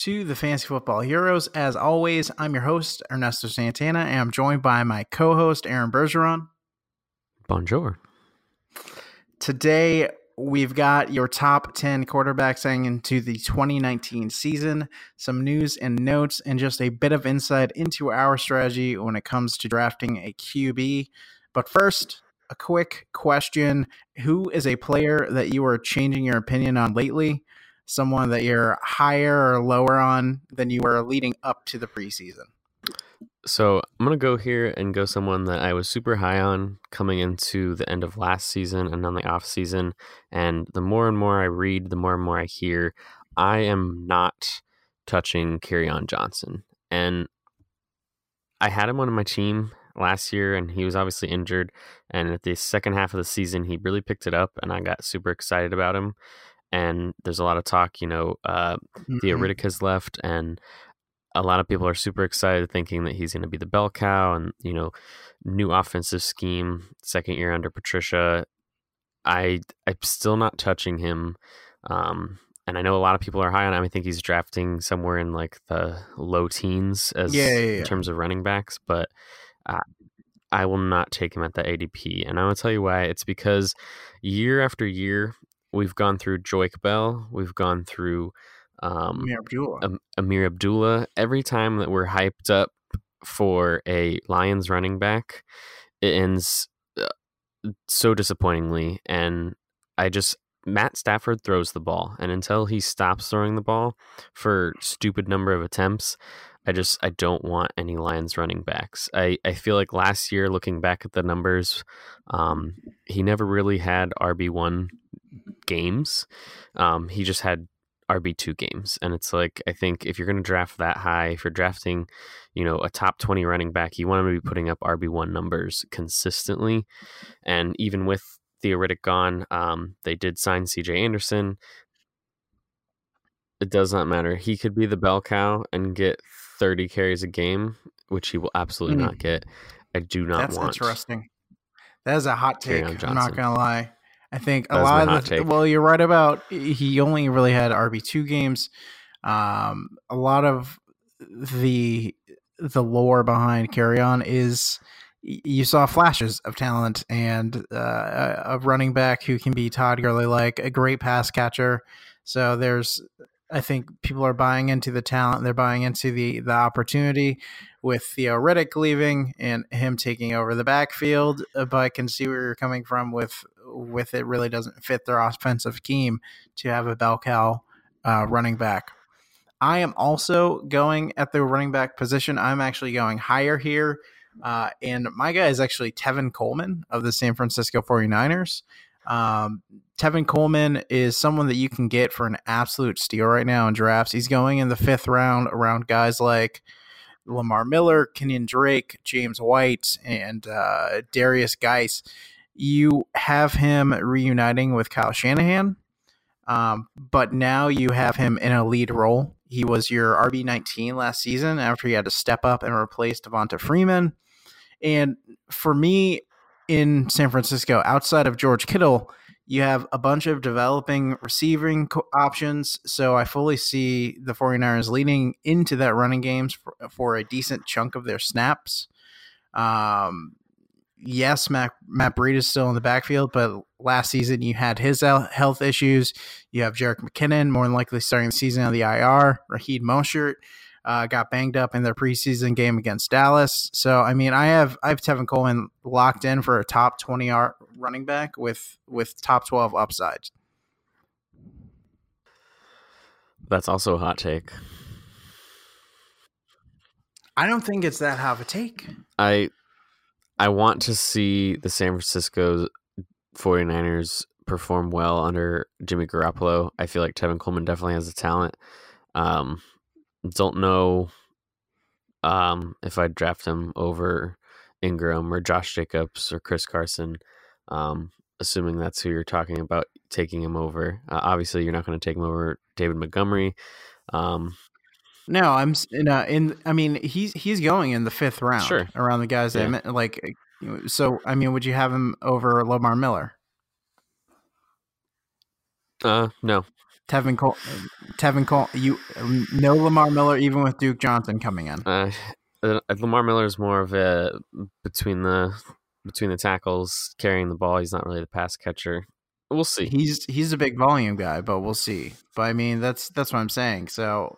To the Fantasy Football Heroes. As always, I'm your host, Ernesto Santana, and I'm joined by my co host, Aaron Bergeron. Bonjour. Today, we've got your top 10 quarterbacks heading into the 2019 season, some news and notes, and just a bit of insight into our strategy when it comes to drafting a QB. But first, a quick question Who is a player that you are changing your opinion on lately? Someone that you're higher or lower on than you were leading up to the preseason? So I'm gonna go here and go someone that I was super high on coming into the end of last season and on the off season. And the more and more I read, the more and more I hear, I am not touching on Johnson. And I had him on my team last year, and he was obviously injured. And at the second half of the season, he really picked it up, and I got super excited about him. And there's a lot of talk, you know, uh. Riddick has left, and a lot of people are super excited, thinking that he's going to be the bell cow, and you know, new offensive scheme, second year under Patricia. I I'm still not touching him. Um, and I know a lot of people are high on him. I think he's drafting somewhere in like the low teens as yeah, yeah, yeah. in terms of running backs, but uh, I will not take him at the ADP. And I will tell you why. It's because year after year, we've gone through Joique Bell, we've gone through um, Ameer Abdullah. Ameer Abdullah. Every time that we're hyped up for a Lions running back, it ends uh, so disappointingly. And I just Matt Stafford throws the ball, and until he stops throwing the ball for stupid number of attempts, I just I don't want any Lions running backs. I, I feel like last year, looking back at the numbers, um, he never really had RB one games. Um, he just had RB two games, and it's like I think if you're going to draft that high, if you're drafting, you know, a top twenty running back, you want him to be putting up RB one numbers consistently, and even with Theo Riddick gone, um, they did sign CJ Anderson. It does not matter. He could be the bell cow and get 30 carries a game, which he will absolutely mm. not get. I do not That's want. interesting. That is a hot take. I'm not gonna lie. I think a lot of the, well, you're right about he only really had RB two games. Um, a lot of the the lore behind Kerryon is you saw flashes of talent and uh, a running back who can be Todd Gurley like a great pass catcher. So there's I think people are buying into the talent. They're buying into the the opportunity with Theo Riddick leaving and him taking over the backfield. Uh, but I can see where you're coming from with with it really doesn't fit their offensive scheme to have a bell cow uh, running back. I am also going at the running back position. I'm actually going higher here. Uh, and my guy is actually Tevin Coleman of the San Francisco 49ers. Um, Tevin Coleman is someone that you can get for an absolute steal right now in drafts. He's going in the fifth round around guys like Lamar Miller, Kenyon Drake, James White, and uh, Derrius Guice. You have him reuniting with Kyle Shanahan, um, but now you have him in a lead role. He was your RB nineteen last season after he had to step up and replace Devonta Freeman. And for me, in San Francisco, outside of George Kittle, you have a bunch of developing receiving co- options. So I fully see the 49ers leading into that running games for, for a decent chunk of their snaps. Um, yes, Matt, Matt Breida is still in the backfield, but last season you had his health issues. You have Jerick McKinnon, more than likely starting the season on the IR. Raheem Mostert uh, got banged up in their preseason game against Dallas. So I mean, I have I have Tevin Coleman locked in for a top twenty art running back with with top twelve upsides. That's also a hot take. I don't think it's that hot of a take. I I want to see the San Francisco 49ers perform well under Jimmy Garoppolo. I feel like Tevin Coleman definitely has the talent. Um, don't know um, if I'd draft him over Ingram or Josh Jacobs or Chris Carson. Um, assuming that's who you're talking about taking him over. Uh, obviously, you're not going to take him over David Montgomery. Um, no, I'm in. Uh, in I mean, he's he's going in the fifth round. Sure. around the guys yeah. that like. So, I mean, would you have him over Lamar Miller? Uh, no. Tevin Cole, Tevin Cole, you no Lamar Miller even with Duke Johnson coming in. Uh, uh, Lamar Miller is more of a between the between the tackles carrying the ball. He's not really the pass catcher. We'll see. He's he's a big volume guy, but we'll see. But I mean, that's that's what I'm saying. So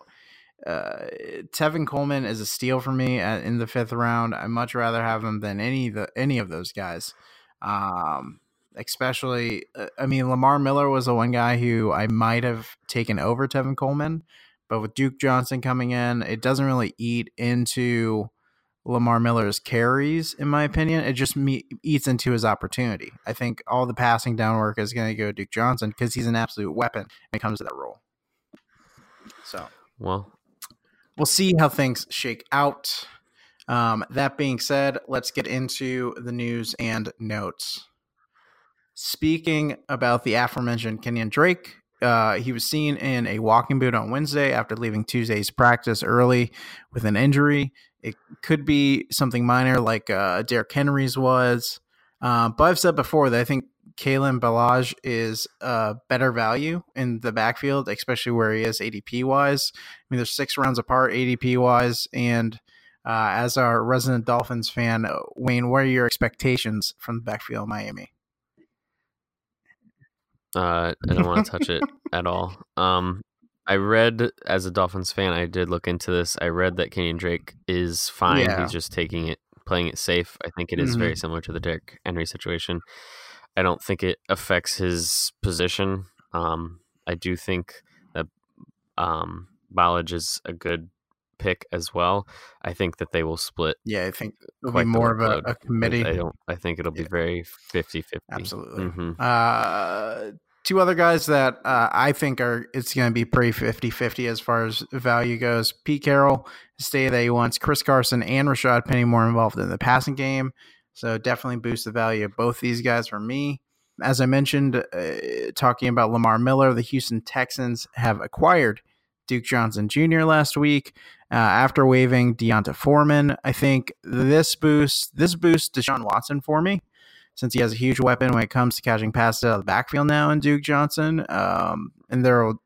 uh, Tevin Coleman is a steal for me at, in the fifth round. I much rather have him than any the any of those guys. Um, especially, uh, I mean, Lamar Miller was the one guy who I might have taken over Tevin Coleman, but with Duke Johnson coming in, it doesn't really eat into Lamar Miller's carries, in my opinion. It just me- eats into his opportunity. I think all the passing down work is going to go to Duke Johnson because he's an absolute weapon when it comes to that role. So, well, we'll see how things shake out. Um, that being said, let's get into the news and notes. Speaking about the aforementioned Kenyon Drake, uh, he was seen in a walking boot on Wednesday after leaving Tuesday's practice early with an injury. It could be something minor like uh, Derrick Henry's was. Uh, but I've said before that I think Kalen Ballage is a better value in the backfield, especially where he is ADP wise. I mean, there's six rounds apart ADP wise. And uh, as our resident Dolphins fan, Wayne, what are your expectations from the backfield Miami? Uh, I don't want to touch it at all. Um, I read as a Dolphins fan, I did look into this. I read that Kenyon Drake is fine. Yeah. He's just taking it, playing it safe. I think it is mm-hmm. very similar to the Derrick Henry situation. I don't think it affects his position. Um, I do think that um, Ballage is a good pick as well. I think that they will split. Yeah, I think it'll be more of a, a, committee. I don't. I think it'll be yeah. very 50-50. Absolutely. Mm-hmm. Uh, two other guys that uh, I think are it's going to be pretty 50-50 as far as value goes. Pete Carroll stated that he wants Chris Carson and Rashaad Penny more involved in the passing game. So definitely boost the value of both these guys for me. As I mentioned, uh, talking about Lamar Miller, the Houston Texans have acquired Duke Johnson Jr. last week uh, after waiving D'Onta Foreman. I think this boost this boosts Deshaun Watson for me since he has a huge weapon when it comes to catching passes out of the backfield now in Duke Johnson. Um, and there will,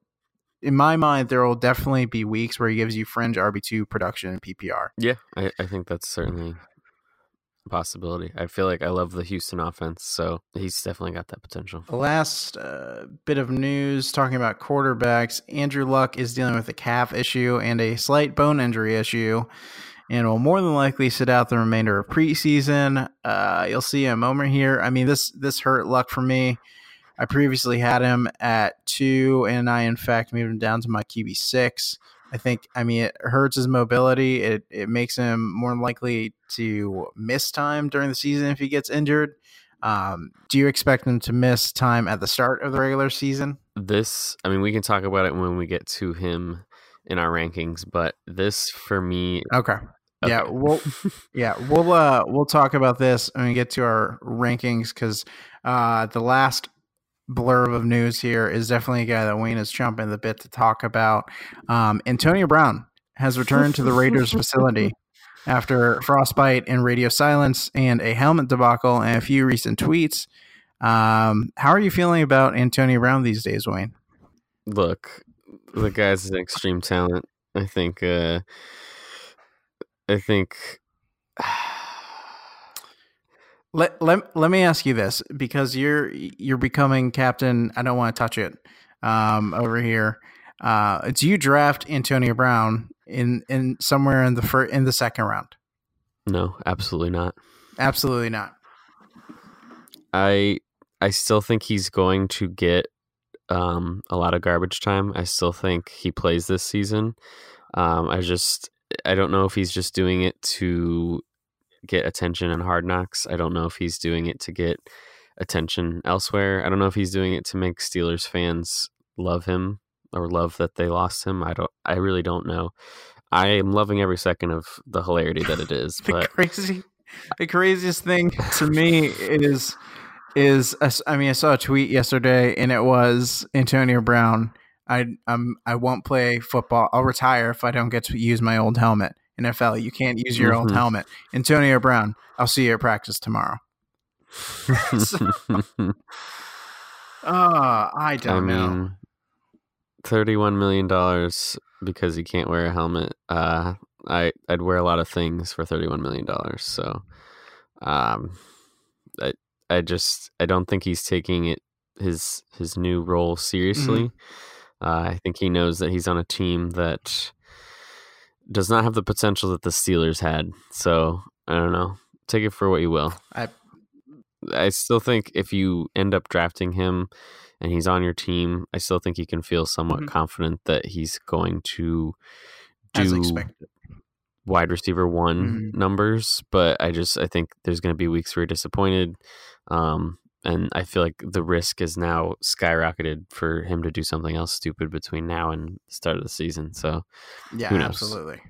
in my mind, there will definitely be weeks where he gives you fringe RB two production in PPR. Yeah, I, I think that's certainly possibility. I feel like I love the Houston offense, so he's definitely got that potential. The last uh, bit of news talking about quarterbacks Andrew Luck is dealing with a calf issue and a slight bone injury issue, and will more than likely sit out the remainder of preseason. Uh, you'll see a moment here. I mean, this this hurt Luck for me. I previously had him at two, and I in fact moved him down to my QB six. I think, I mean, it hurts his mobility. It, it makes him more likely to miss time during the season if he gets injured. Um, do you expect him to miss time at the start of the regular season? This, I mean, we can talk about it when we get to him in our rankings, but this for me. Okay. okay. Yeah, we'll yeah we'll uh we'll talk about this when we get to our rankings because uh the last blurb of news here is definitely a guy that Wayne is jumping the bit to talk about. Um, Antonio Brown has returned to the Raiders facility after frostbite and radio silence and a helmet debacle and a few recent tweets. Um, how are you feeling about Antonio Brown these days, Wayne? Look, the guy's an extreme talent. I think. Uh, I think. Let, let, let me ask you this because you're you're becoming captain. I don't want to touch it um, over here. Uh, do you draft Antonio Brown in in somewhere in the fir- in the second round? No, absolutely not. Absolutely not. I I still think he's going to get um, a lot of garbage time. I still think he plays this season. Um, I just I don't know if he's just doing it to get attention in Hard Knocks. I don't know if he's doing it to get attention elsewhere. I don't know if he's doing it to make Steelers fans love him or love that they lost him. I don't. I really don't know. I am loving every second of the hilarity that it is. the but crazy, the craziest thing to me is is I mean I saw a tweet yesterday and it was Antonio Brown. I um I won't play football. I'll retire if I don't get to use my old helmet. NFL. You can't use your mm-hmm. old helmet. Antonio Brown, I'll see you at practice tomorrow. so, uh, I don't I know. Thirty-one million dollars because he can't wear a helmet. Uh, I I'd wear a lot of things for thirty-one million dollars. So, um, I I just I don't think he's taking it his his new role seriously. Mm-hmm. Uh, I think he knows that he's on a team that does not have the potential that the Steelers had. So I don't know. Take it for what you will. I I still think if you end up drafting him and he's on your team, I still think you can feel somewhat mm-hmm. confident that he's going to do wide receiver one mm-hmm. numbers. But I just I think there's going to be weeks where you're disappointed, um, and I feel like the risk is now skyrocketed for him to do something else stupid between now and the start of the season. So yeah, absolutely.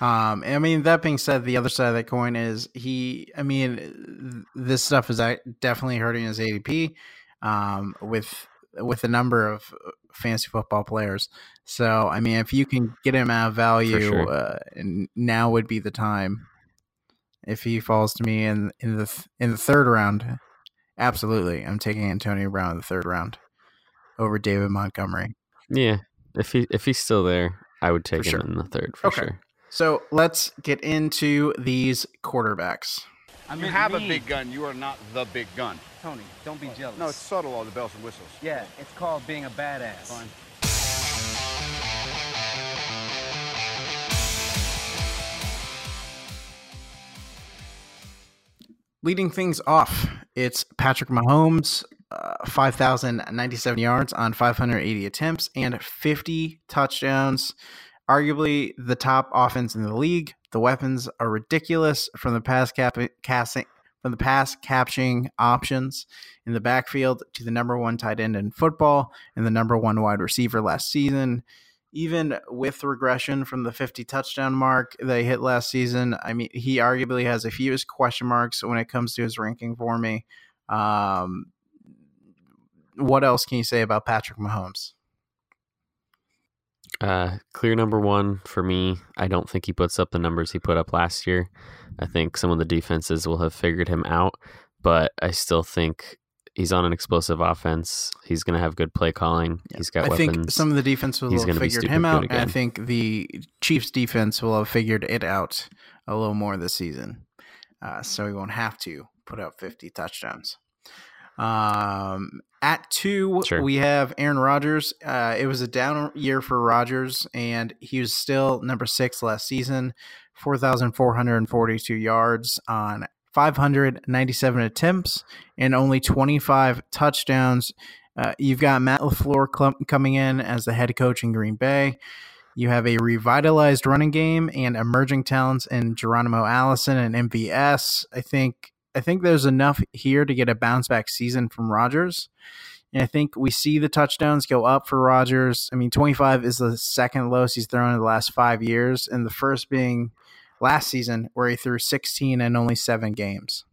Um, I mean, that being said, the other side of that coin is he. I mean, this stuff is definitely hurting his ADP um, with with a number of fantasy football players. So, I mean, if you can get him out of value, sure. uh, now would be the time. If he falls to me in in the in the third round, absolutely, I'm taking Antonio Brown in the third round over David Montgomery. Yeah, if he if he's still there, I would take for him sure. in the third for okay. sure. So let's get into these quarterbacks. I mean, you have me. a big gun. You are not the big gun. Tony, don't be jealous. No, it's subtle, all the bells and whistles. Yeah, it's called being a badass. Fine. Leading things off, it's Patrick Mahomes, uh, 5,097 yards on 580 attempts and 50 touchdowns arguably the top offense in the league. The weapons are ridiculous from the pass cap- casting from the pass catching options in the backfield to the number one tight end in football and the number one wide receiver last season. Even with regression from the 50 touchdown mark they hit last season, I mean, he arguably has a few question marks when it comes to his ranking for me. Um, what else can you say about Patrick Mahomes? Uh, clear number one for me. I don't think he puts up the numbers he put up last year. I think some of the defenses will have figured him out, but I still think he's on an explosive offense. He's going to have good play calling. Yeah. He's got I weapons. think some of the defense will he's have figured him out. I think the Chiefs defense will have figured it out a little more this season. Uh, so he won't have to put up 50 touchdowns. Um, at two, sure. we have Aaron Rodgers. Uh, it was a down year for Rodgers, and he was still number six last season, 4,442 yards on 597 attempts and only 25 touchdowns. Uh, you've got Matt LaFleur cl- coming in as the head coach in Green Bay. You have a revitalized running game and emerging talents in Geronimo Allison and MVS. I think I think there's enough here to get a bounce back season from Rodgers. And I think we see the touchdowns go up for Rodgers. I mean, 25 is the second lowest he's thrown in the last five years, and the first being last season where he threw 16 in only seven games.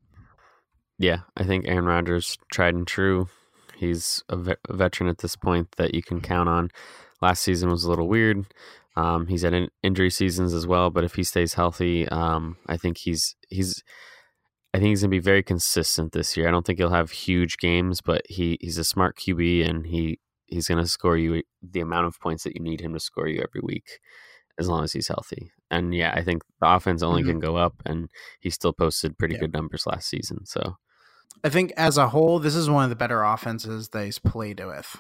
Yeah, I think Aaron Rodgers, tried and true. He's a, ve- a veteran at this point that you can count on. Last season was a little weird. Um, he's had in- injury seasons as well, but if he stays healthy, um, I think he's he's I think he's going to be very consistent this year. I don't think he'll have huge games, but he he's a smart QB and he he's going to score you the amount of points that you need him to score you every week as long as he's healthy. And yeah, I think the offense only mm-hmm. can go up and he still posted pretty yeah. good numbers last season. So I think as a whole this is one of the better offenses that he's played with.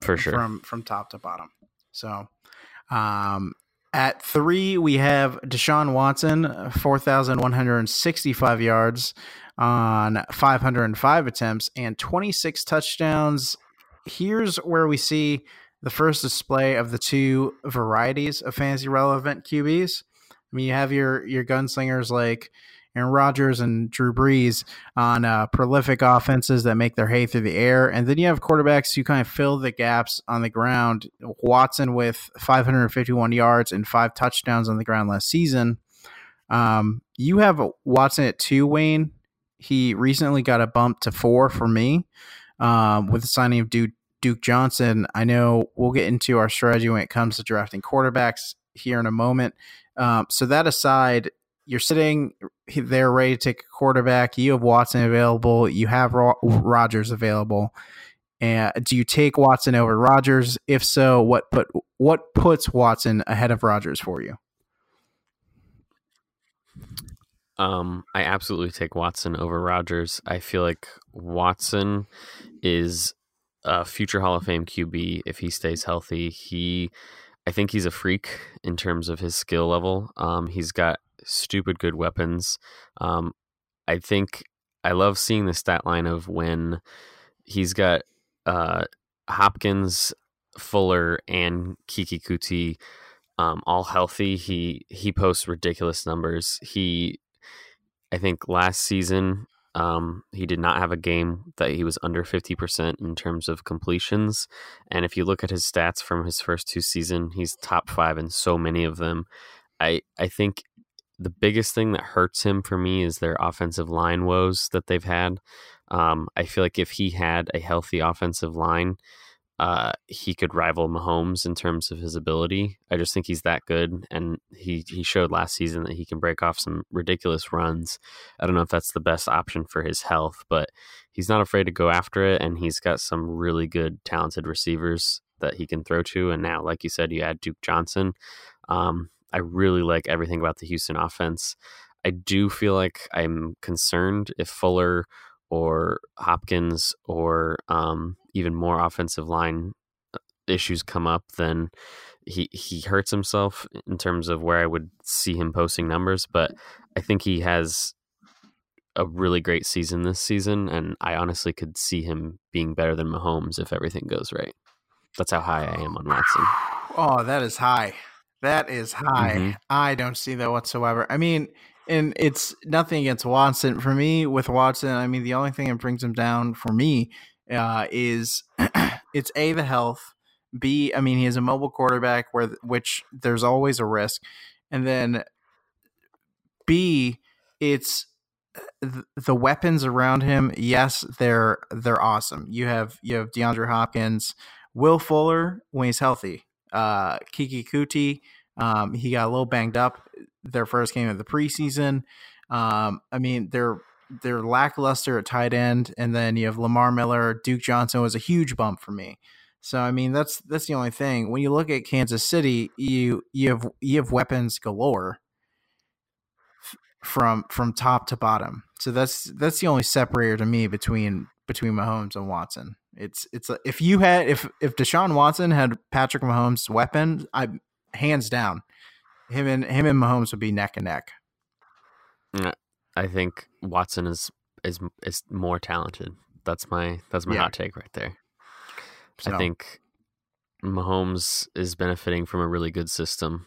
For sure. From from top to bottom. So um at three, we have Deshaun Watson, 4,165 yards on 505 attempts and 26 touchdowns. Here's where we see the first display of the two varieties of fantasy relevant QBs. I mean, you have your your gunslingers like Aaron Rodgers and Drew Brees on uh, prolific offenses that make their hay through the air. And then you have quarterbacks who kind of fill the gaps on the ground. Watson with 551 yards and five touchdowns on the ground last season. Um, you have Watson at two, Wayne. He recently got a bump to four for me um, with the signing of Duke, Duke Johnson. I know we'll get into our strategy when it comes to drafting quarterbacks here in a moment. Um, so that aside, you're sitting there ready to take a quarterback. You have Watson available. You have Rodgers available. And do you take Watson over Rodgers? If so, what put what puts Watson ahead of Rodgers for you? Um, I absolutely take Watson over Rodgers. I feel like Watson is a future Hall of Fame QB if he stays healthy. He, I think he's a freak in terms of his skill level. Um, he's got stupid good weapons. Um, I think I love seeing the stat line of when he's got uh, Hopkins, Fuller, and Keke Coutee um, all healthy. He he posts ridiculous numbers. He, I think last season um, he did not have a game that he was under 50% in terms of completions. And if you look at his stats from his first two seasons, he's top five in so many of them. I, I think the biggest thing that hurts him for me is their offensive line woes that they've had. Um, I feel like if he had a healthy offensive line, uh, he could rival Mahomes in terms of his ability. I just think he's that good, and he he showed last season that he can break off some ridiculous runs. I don't know if that's the best option for his health, but he's not afraid to go after it, and he's got some really good, talented receivers that he can throw to. And now, like you said, you add Duke Johnson. Um, I really like everything about the Houston offense. I do feel like I'm concerned if Fuller or Hopkins or um, even more offensive line uh, issues come up, then he he hurts himself in terms of where I would see him posting numbers. But I think he has a really great season this season, and I honestly could see him being better than Mahomes if everything goes right. That's how high I am on Watson. Oh, that is high. That is high. Mm-hmm. I don't see that whatsoever. I mean, and it's nothing against Watson. For me, with Watson, I mean, the only thing that brings him down for me uh, is it's a the health. B, I mean, he is a mobile quarterback where which there's always a risk, and then B, it's the weapons around him. Yes, they're they're awesome. You have you have DeAndre Hopkins, Will Fuller when he's healthy, uh, Keke Coutee. Um, he got a little banged up their first game of the preseason. Um, I mean, they're they're lackluster at tight end, and then you have Lamar Miller, Duke Johnson was a huge bump for me. So I mean, that's that's the only thing. When you look at Kansas City, you you have you have weapons galore from from top to bottom. So that's that's the only separator to me between between Mahomes and Watson. It's it's if you had if if Deshaun Watson had Patrick Mahomes' weapon, I hands down, him and him and Mahomes would be neck and neck. I think Watson is is is more talented. That's my that's my yeah. hot take right there. So. I think Mahomes is benefiting from a really good system.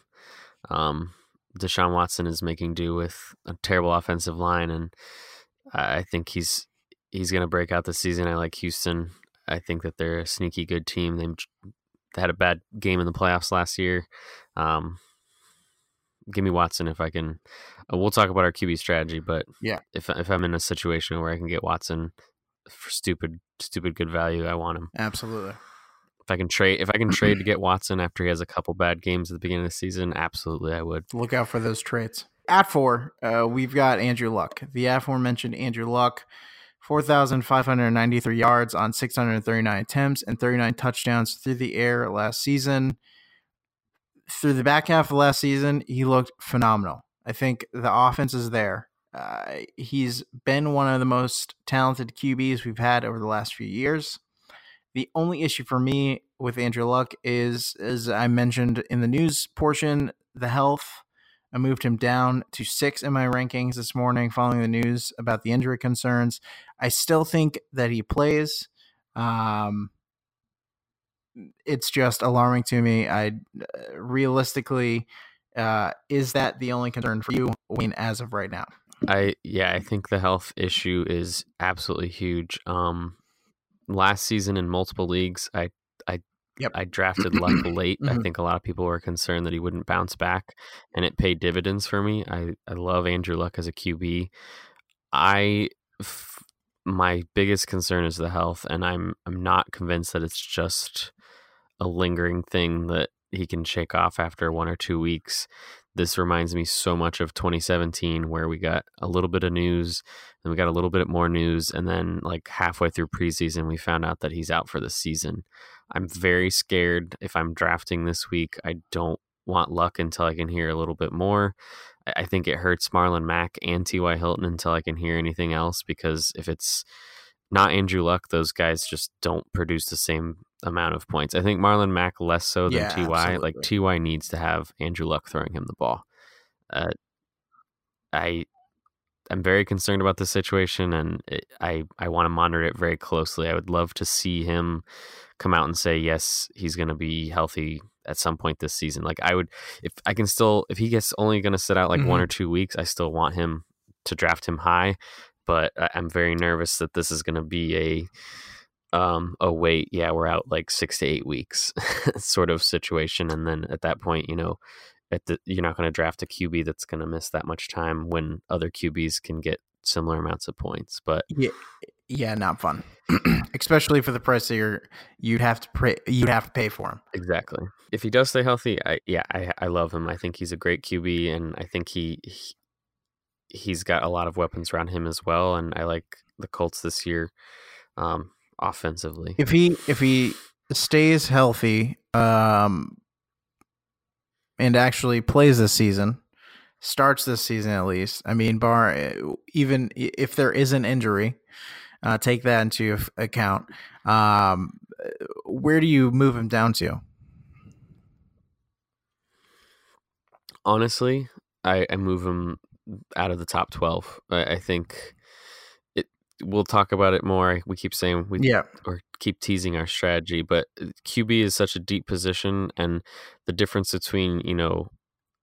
Um, Deshaun Watson is making do with a terrible offensive line, and I think he's he's going to break out this season. I like Houston. I think that they're a sneaky good team. They, had a bad game in the playoffs last year. Um, give me Watson if I can. Uh, we'll talk about our QB strategy, but yeah, if if I'm in a situation where I can get Watson for stupid stupid good value, I want him. Absolutely. If I can trade, if I can trade to get Watson after he has a couple bad games at the beginning of the season, absolutely, I would. Look out for those trades. At four, uh, we've got Andrew Luck, the aforementioned Andrew Luck. 4,593 yards on 639 attempts and 39 touchdowns through the air last season through the back half of last season, he looked phenomenal. I think the offense is there. Uh, he's been one of the most talented QBs we've had over the last few years. The only issue for me with Andrew Luck is, as I mentioned in the news portion, the health. I moved him down to six in my rankings this morning following the news about the injury concerns. I still think that he plays. Um, it's just alarming to me. I uh, realistically, uh, is that the only concern for you, Wayne, as of right now? I yeah, I think the health issue is absolutely huge. Um, last season in multiple leagues, I I Yep. I drafted Luck late. mm-hmm. I think a lot of people were concerned that he wouldn't bounce back, and it paid dividends for me. I, I love Andrew Luck as a QB. I f- my biggest concern is the health, and I'm I'm not convinced that it's just a lingering thing that he can shake off after one or two weeks. this reminds me so much of 2017 where we got a little bit of news then we got a little bit more news and then like halfway through preseason we found out that he's out for the season i'm very scared if i'm drafting this week i don't want luck until i can hear a little bit more i think it hurts marlon mack and ty hilton until i can hear anything else because if it's not andrew luck those guys just don't produce the same amount of points. I think Marlon Mack less so than yeah, Ty. Absolutely. Like Ty needs to have Andrew Luck throwing him the ball. Uh, I I'm very concerned about the situation, and it, I I want to monitor it very closely. I would love to see him come out and say yes, he's going to be healthy at some point this season. Like I would, if I can still, if he gets only going to sit out like mm-hmm. one or two weeks, I still want him to draft him high. But I'm very nervous that this is going to be a um, oh wait, yeah, we're out like six to eight weeks, sort of situation, and then at that point, you know, the, you're not going to draft a QB that's going to miss that much time when other QBs can get similar amounts of points. But yeah, yeah, not fun, especially for the price that you're you'd have to pay you'd have to pay for him. Exactly. If he does stay healthy, I yeah, I I love him. I think he's a great QB, and I think he, he he's got a lot of weapons around him as well. And I like the Colts this year. Um, offensively. If he if he stays healthy um and actually plays this season, starts this season at least. I mean, bar even if there is an injury, uh, take that into account. Um, where do you move him down to? Honestly, I, I move him out of the top twelve. I, I think we'll talk about it more. We keep saying we yeah or keep teasing our strategy, but uh, QB is such a deep position, and the difference between you know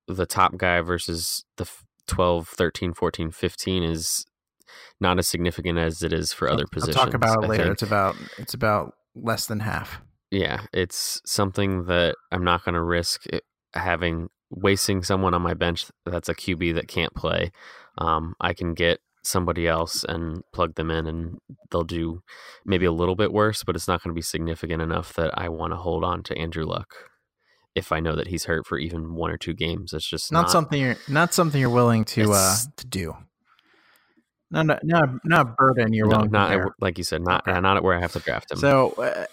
the top guy versus the 12, 13, 14, 15 is not as significant as it is for other positions. I'll talk about it later. It's about it's about less than half. Yeah, it's something that I'm not going to risk having wasting someone on my bench that's a QB that can't play. Um, I can get somebody else and plug them in and they'll do maybe a little bit worse, but it's not going to be significant enough that I want to hold on to Andrew Luck if I know that he's hurt for even one or two games. It's just not, not something you're not something you're willing to uh to do. Not not not, not a burden you're no, willing not like you said not okay. not where I have to draft him. So uh,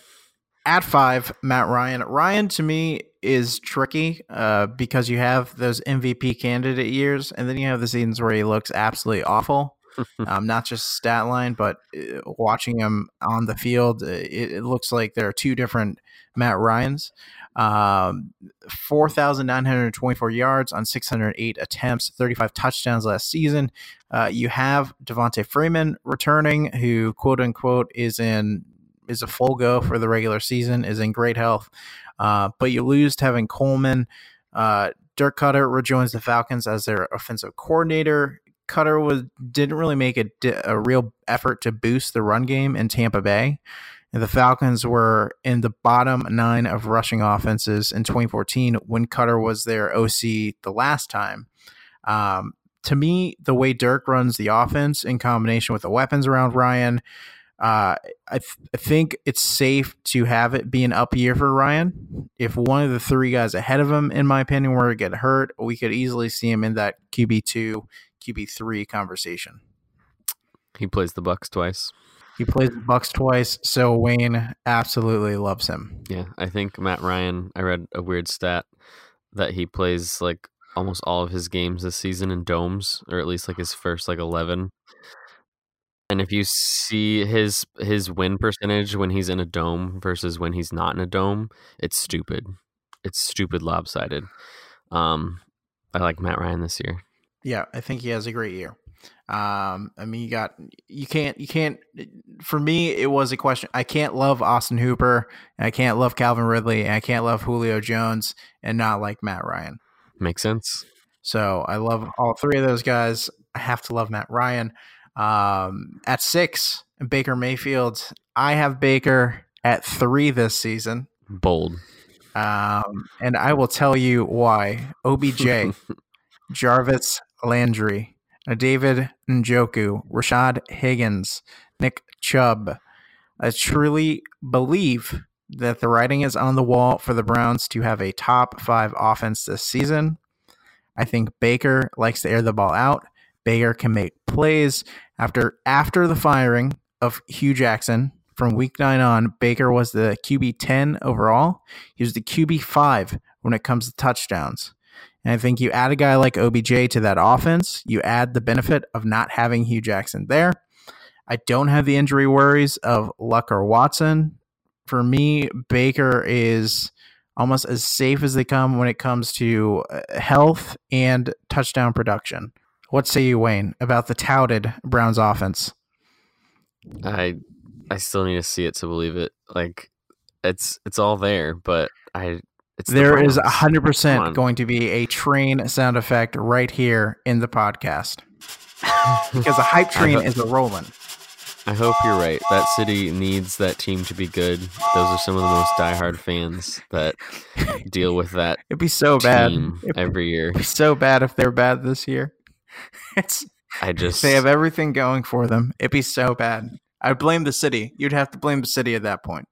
at five, Matt Ryan. Ryan to me is tricky uh, because you have those MVP candidate years, and then you have the seasons where he looks absolutely awful. um, not just stat line, but uh, watching him on the field, uh, it, it, looks like there are two different Matt Ryans. Um, 4,924 yards on 608 attempts, 35 touchdowns last season. Uh, you have Devonta Freeman returning, who quote unquote is in is a full go for the regular season, is in great health. Uh, but you lose Tevin Coleman. Uh, Dirk Koetter rejoins the Falcons as their offensive coordinator. Koetter was didn't really make a, a real effort to boost the run game in Tampa Bay. And the Falcons were in the bottom nine of rushing offenses in 2014 when Koetter was their OC the last time. Um, to me, the way Dirk runs the offense in combination with the weapons around Ryan, uh, I, th- I, think it's safe to have it be an up year for Ryan. If one of the three guys ahead of him, in my opinion, were to get hurt, we could easily see him in that QB two, QB three conversation. He plays the Bucks twice. He plays the Bucks twice, so Wayne absolutely loves him. Yeah, I think Matt Ryan. I read a weird stat that he plays like almost all of his games this season in domes, or at least like his first like eleven. And if you see his his win percentage when he's in a dome versus when he's not in a dome, it's stupid. It's stupid lopsided. Um, I like Matt Ryan this year. Yeah, I think he has a great year. Um, I mean, you got you can't you can't. For me, it was a question. I can't love Austin Hooper, and I can't love Calvin Ridley, and I can't love Julio Jones, and not like Matt Ryan. Makes sense. So I love all three of those guys. I have to love Matt Ryan. Um, at six, Baker Mayfield. I have Baker at three this season. Bold. Um, and I will tell you why. OBJ, Jarvis Landry, uh, David Njoku, Rashard Higgins, Nick Chubb. I truly believe that the writing is on the wall for the Browns to have a top five offense this season. I think Baker likes to air the ball out. Baker can make plays. After after the firing of Hue Jackson from week nine on, Baker was the QB 10 overall. He was the QB 5 when it comes to touchdowns. And I think you add a guy like OBJ to that offense, you add the benefit of not having Hue Jackson there. I don't have the injury worries of Luck or Watson. For me, Baker is almost as safe as they come when it comes to uh, health and touchdown production. What say you, Wayne, about the touted Browns offense? I I still need to see it to believe it. Like it's it's all there, but I it's there the is a hundred percent going to be a train sound effect right here in the podcast because the hype train is a rolling. I hope you're right. That city needs that team to be good. Those are some of the most diehard fans that deal with that. It'd be so bad every year. It'd be so bad if they're bad this year. It's I just they have everything going for them. It'd be so bad. I'd blame the city. You'd have to blame the city at that point.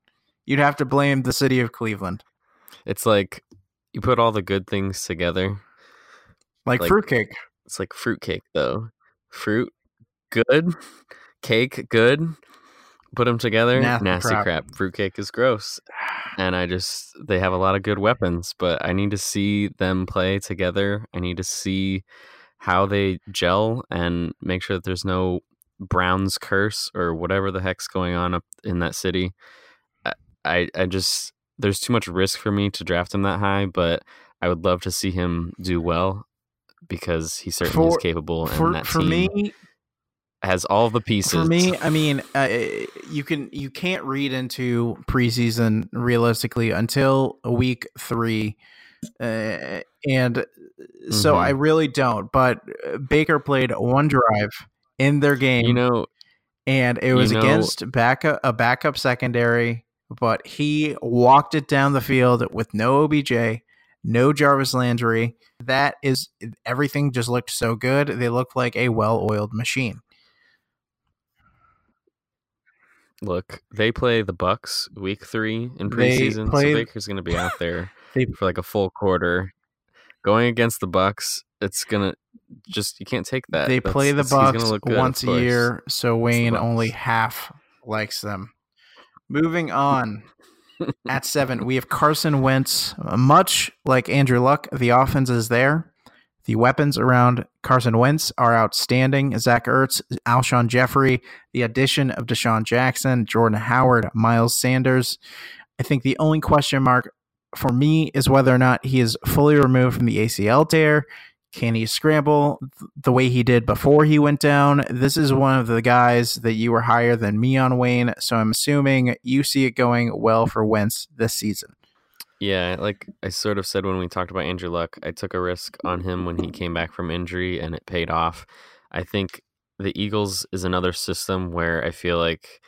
You'd have to blame the city of Cleveland. It's like you put all the good things together. Like, like fruitcake. It's like fruitcake though. Fruit good, cake good. Put them together, nasty, nasty crap. crap. Fruitcake is gross. And I just they have a lot of good weapons, but I need to see them play together. I need to see how they gel and make sure that there's no Brown's curse or whatever the heck's going on up in that city. I I just there's too much risk for me to draft him that high, but I would love to see him do well because he certainly for, is capable. And that for me, has all the pieces. For me, I mean, uh, you can you can't read into preseason realistically until week three, uh, and so mm-hmm. I really don't. But uh, Baker played one drive in their game, you know, and it was you know, against backup a backup secondary but he walked it down the field with no OBJ, no Jarvis Landry. That is everything just looked so good. They looked like a well-oiled machine. Look, they play the Bucks week three in preseason, play, so Baker's going to be out there they, for like a full quarter. Going against the Bucks, it's gonna just you can't take that. They That's, play the Bucks once a year, so Wayne only half likes them. Moving on. At seven, we have Carson Wentz. Uh, much like Andrew Luck, the offense is there. The weapons around Carson Wentz are outstanding. Zach Ertz, Alshon Jeffery, the addition of DeSean Jackson, Jordan Howard, Miles Sanders. I think the only question mark for me is whether or not he is fully removed from the ACL tear. Can he scramble the way he did before he went down? This is one of the guys that you were higher than me on Wayne, so I'm assuming you see it going well for Wentz this season. Yeah, like I sort of said when we talked about Andrew Luck, I took a risk on him when he came back from injury and it paid off. I think the Eagles is another system where I feel like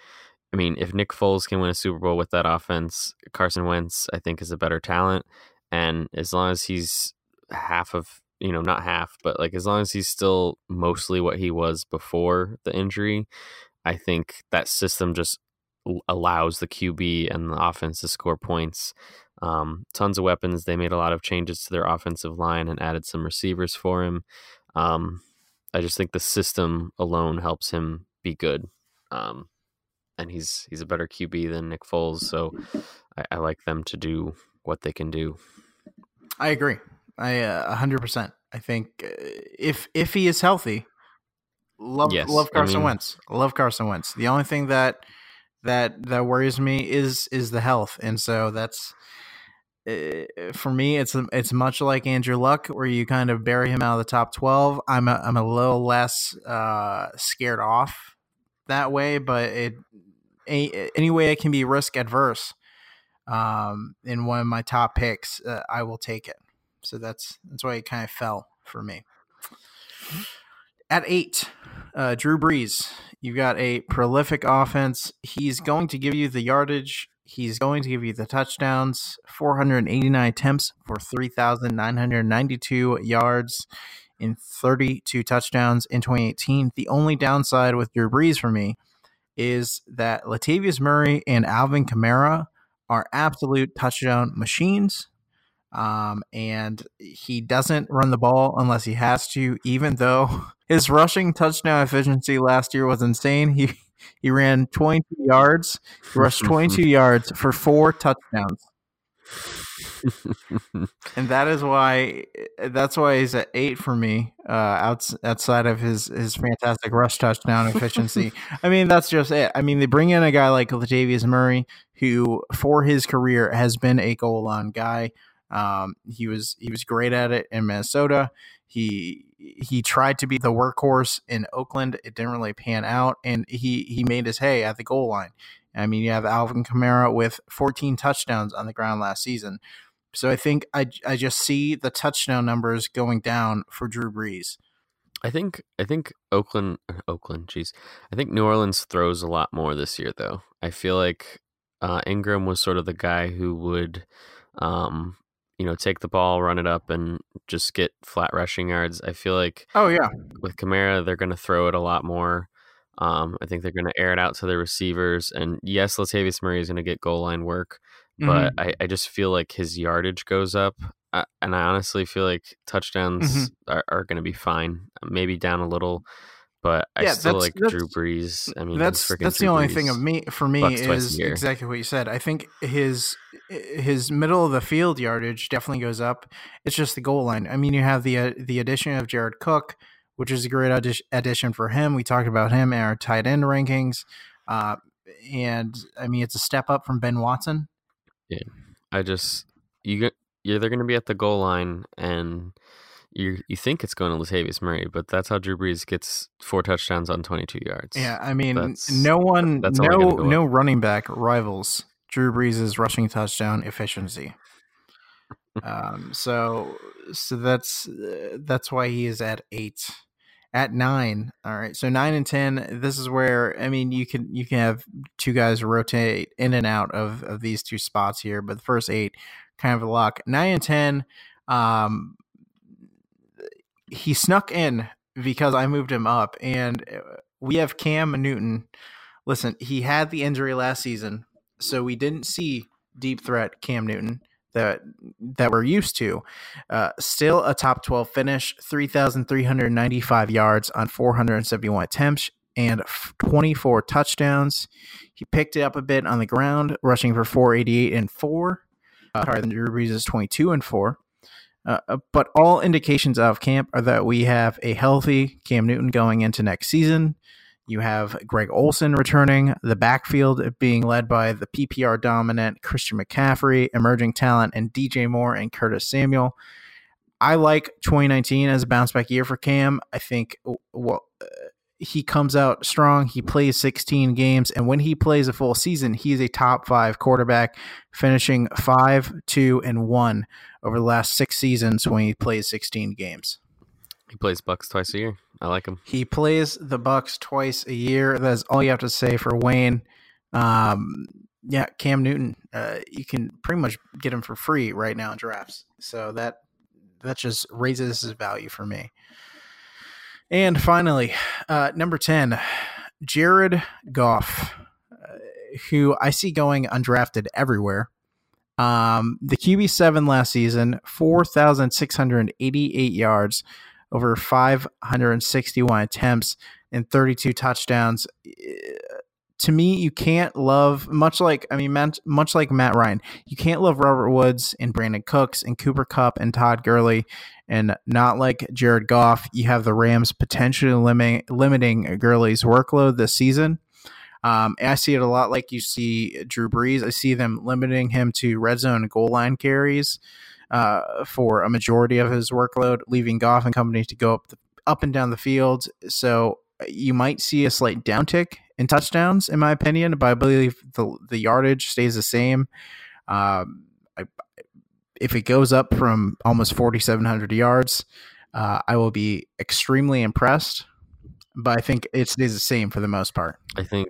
I mean, if Nick Foles can win a Super Bowl with that offense, Carson Wentz I think is a better talent and as long as he's half of you know, not half, but like as long as he's still mostly what he was before the injury, I think that system just allows the QB and the offense to score points. Um, tons of weapons. They made a lot of changes to their offensive line and added some receivers for him. Um, I just think the system alone helps him be good. Um, and he's he's a better QB than Nick Foles, so I, I like them to do what they can do. I agree. I uh, hundred percent. I think uh, if if he is healthy, love yes, love Carson I mean, Wentz. Love Carson Wentz. The only thing that that that worries me is is the health, and so that's uh, for me. It's it's much like Andrew Luck, where you kind of bury him out of the top twelve. I'm a, I'm a little less uh, scared off that way, but it any, any way it can be risk adverse um, in one of my top picks, uh, I will take it. So that's that's why it kind of fell for me. At eight, uh, Drew Brees. You've got a prolific offense. He's going to give you the yardage. He's going to give you the touchdowns. 489 attempts for 3,992 yards in 32 touchdowns in 2018. The only downside with Drew Brees for me is that Latavius Murray and Alvin Kamara are absolute touchdown machines. Um, and he doesn't run the ball unless he has to, even though his rushing touchdown efficiency last year was insane. He he ran 22 yards, rushed 22 yards for four touchdowns. and that is why that's why he's at eight for me. Uh, outs, outside of his his fantastic rush touchdown efficiency, I mean that's just it. I mean they bring in a guy like Latavius Murray, who for his career has been a goal line guy. Um, he was he was great at it in Minnesota. He he tried to be the workhorse in Oakland. It didn't really pan out, and he he made his hay at the goal line. I mean, you have Alvin Kamara with 14 touchdowns on the ground last season. So I think I, I just see the touchdown numbers going down for Drew Brees. I think I think Oakland Oakland, geez. I think New Orleans throws a lot more this year though. I feel like uh, Ingram was sort of the guy who would um, you know, take the ball, run it up, and just get flat rushing yards. I feel like oh yeah, with Kamara they're going to throw it a lot more. Um, I think they're going to air it out to their receivers, and yes, Latavius Murray is going to get goal line work, but mm-hmm. I, I just feel like his yardage goes up. Uh, and I honestly feel like touchdowns mm-hmm. are, are going to be fine. Maybe down a little, but I yeah, still like Drew Brees. I mean, that's that's Drew the only Brees, thing of me for me is exactly what you said. I think his his middle of the field yardage definitely goes up. It's just the goal line. I mean, you have the uh, the addition of Jared Cook, which is a great addition for him. We talked about him in our tight end rankings, uh, and I mean, it's a step up from Ben Watson. Yeah, I just you get yeah, they're going to be at the goal line, and you you think it's going to Latavius Murray, but that's how Drew Brees gets four touchdowns on 22 yards. Yeah, I mean, that's, no one, that's no no running back rivals Drew Brees' rushing touchdown efficiency. um, so so that's uh, that's why he is at eight at nine. All right, so nine and ten. This is where I mean you can you can have two guys rotate in and out of of these two spots here, but the first eight kind of a lock. Nine and ten. Um, he snuck in because I moved him up, and uh, we have Cam Newton. Listen, he had the injury last season, so we didn't see deep threat Cam Newton that that we're used to. Uh, still a top 12 finish, 3,395 yards on 471 attempts and 24 touchdowns. He picked it up a bit on the ground, rushing for 488 and 4, uh, higher than Drew Brees' 22 and 4. Uh, uh, but all indications of camp are that we have a healthy Cam Newton going into next season. You have Greg Olsen returning, the backfield being led by the PPR dominant Christian McCaffrey, emerging talent, and DJ Moore and Curtis Samuel. I like 2019 as a bounce back year for Cam. I think uh, he comes out strong. He plays 16 games, and when he plays a full season, he is a top five quarterback, finishing five, two, and one over the last six seasons when he plays 16 games. He plays Bucks twice a year. I like him. He plays the Bucks twice a year. That's all you have to say for Wayne. Um, yeah, Cam Newton. Uh, you can pretty much get him for free right now in drafts. So that that just raises his value for me. And finally, uh, number ten, Jared Goff, uh, who I see going undrafted everywhere. Um, the QB seven last season, four thousand six hundred eighty-eight yards, over 561 attempts and 32 touchdowns. To me, you can't love much like I mean, much like Matt Ryan. You can't love Robert Woods and Brandin Cooks and Cooper Kupp and Todd Gurley, and not like Jared Goff. You have the Rams potentially limiting limiting Gurley's workload this season. Um, I see it a lot like you see Drew Brees. I see them limiting him to red zone goal line carries uh, for a majority of his workload, leaving Goff and company to go up the, up and down the field. So uh, you might see a slight downtick in touchdowns, in my opinion, but I believe the the yardage stays the same. Um, I, if it goes up from almost 4,700 yards, uh, I will be extremely impressed. But I think it stays the same for the most part. I think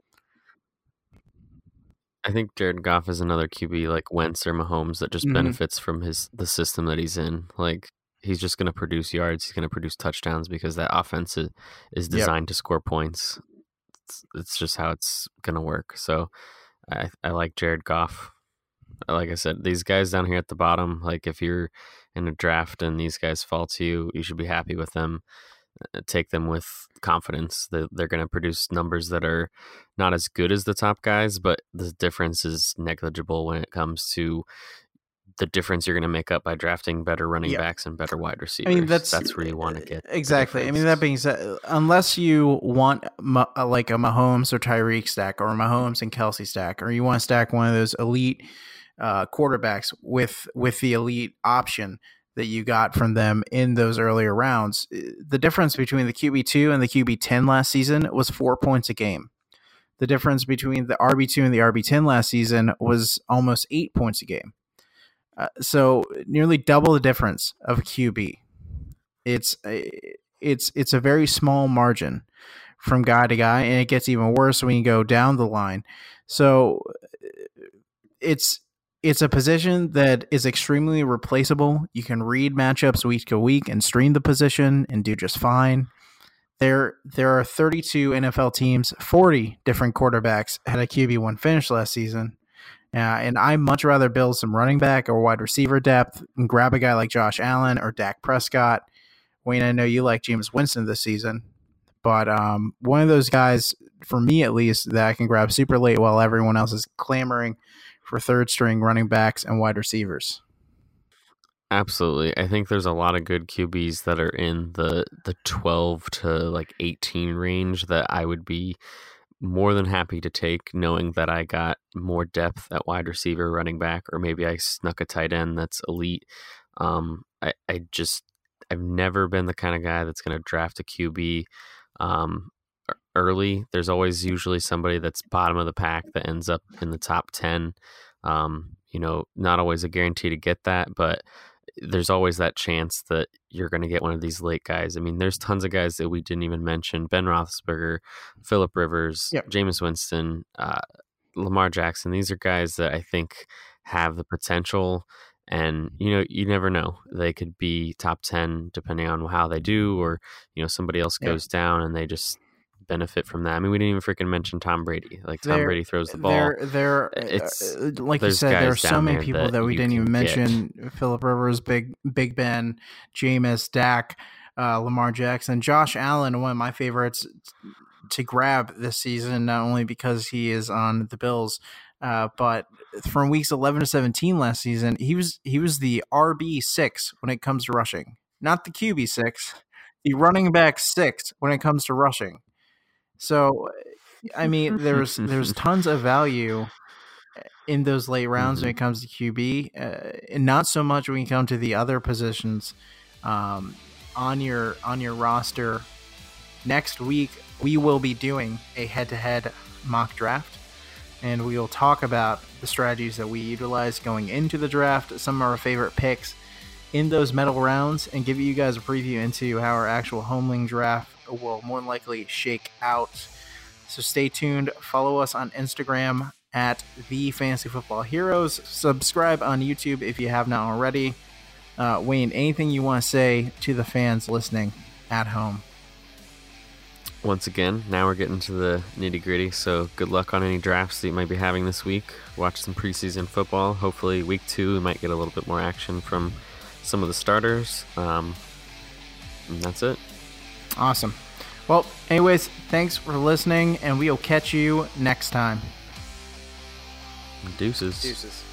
I think Jared Goff is another QB like Wentz or Mahomes that just mm-hmm. benefits from his the system that he's in. Like he's just going to produce yards, he's going to produce touchdowns because that offense is, is designed yep. to score points. It's, just how it's to work. So I, I like Jared Goff like I said, these guys down here at the bottom, like if you're in a draft and these guys fall to you, you should be happy with them. Uh, take them with confidence. They're, they're going to produce numbers that are not as good as the top guys, but the difference is negligible when it comes to the difference you're going to make up by drafting better running yeah. backs and better wide receivers. I mean, that's that's where you want to get exactly. I mean, that being said, unless you want uh, like a Mahomes or Tyreek stack, or Mahomes and Kelce stack, or you want to stack one of those elite uh, quarterbacks with with the elite option that you got from them in those earlier rounds, eh, the difference between the QB two and the QB ten last season was four points a game. The difference between the RB two and the RB ten last season was almost eight points a game uh, so nearly double the difference of QB. It's it's it's a very small margin from guy to guy, and it gets even worse when you go down the line. So it's it's a position that is extremely replaceable. You can read matchups week to week and stream the position and do just fine. There there are 32 NFL teams, 40 different quarterbacks had a QB one finish last season. Yeah, and I much rather build some running back or wide receiver depth and grab a guy like Josh Allen or Dak Prescott. Wayne, I know you like Jameis Winston this season, but um, one of those guys, for me at least, that I can grab super late while everyone else is clamoring for third string running backs and wide receivers. Absolutely. I think there's a lot of good QBs that are in the the 12 to like 18 range that I would be more than happy to take, knowing that I got more depth at wide receiver, running back, or maybe I snuck a tight end that's elite. Um, I, I just I've never been the kind of guy that's going to draft a QB um, early. There's always usually somebody that's bottom of the pack that ends up in the top ten. Um, you know, not always a guarantee to get that, but there's always that chance that you're going to get one of these late guys. I mean, there's tons of guys that we didn't even mention: Ben Roethlisberger, Philip Rivers, yep. Jameis Winston, uh, Lamar Jackson. These are guys that I think have the potential, and you know, you never know; they could be top ten depending on how they do, or you know, somebody else goes down and they just benefit from that. I mean, we didn't even freaking mention Tom Brady. Like Tom there, Brady throws the ball. There, there. It's uh, like you said, there are so many people that, that we didn't even mention: Philip Rivers, Big Big Ben, Jameis, Dak, uh, Lamar Jackson, Josh Allen. One of my favorites to grab this season, not only because he is on the Bills. Uh, but from weeks 11 to 17 last season, he was he was the RB six when it comes to rushing, not the QB six, the running back six when it comes to rushing. So, I mean, there's there's tons of value in those late rounds mm-hmm. when it comes to QB, uh, and not so much when you come to the other positions um, on your on your roster. Next week, we will be doing a head-to-head mock draft, and we will talk about the strategies that we utilize going into the draft, some of our favorite picks in those medal rounds, and give you guys a preview into how our actual homeling draft will more than likely shake out. So stay tuned. Follow us on Instagram at the Fantasy Football Heroes. Subscribe on YouTube if you have not already. Uh, Wayne, anything you want to say to the fans listening at home? Once again, now we're getting to the nitty gritty. So good luck on any drafts that you might be having this week. Watch some preseason football. Hopefully, week two we might get a little bit more action from some of the starters. Um, and that's it. Awesome. Well, anyways, thanks for listening, and we'll catch you next time. Deuces. Deuces.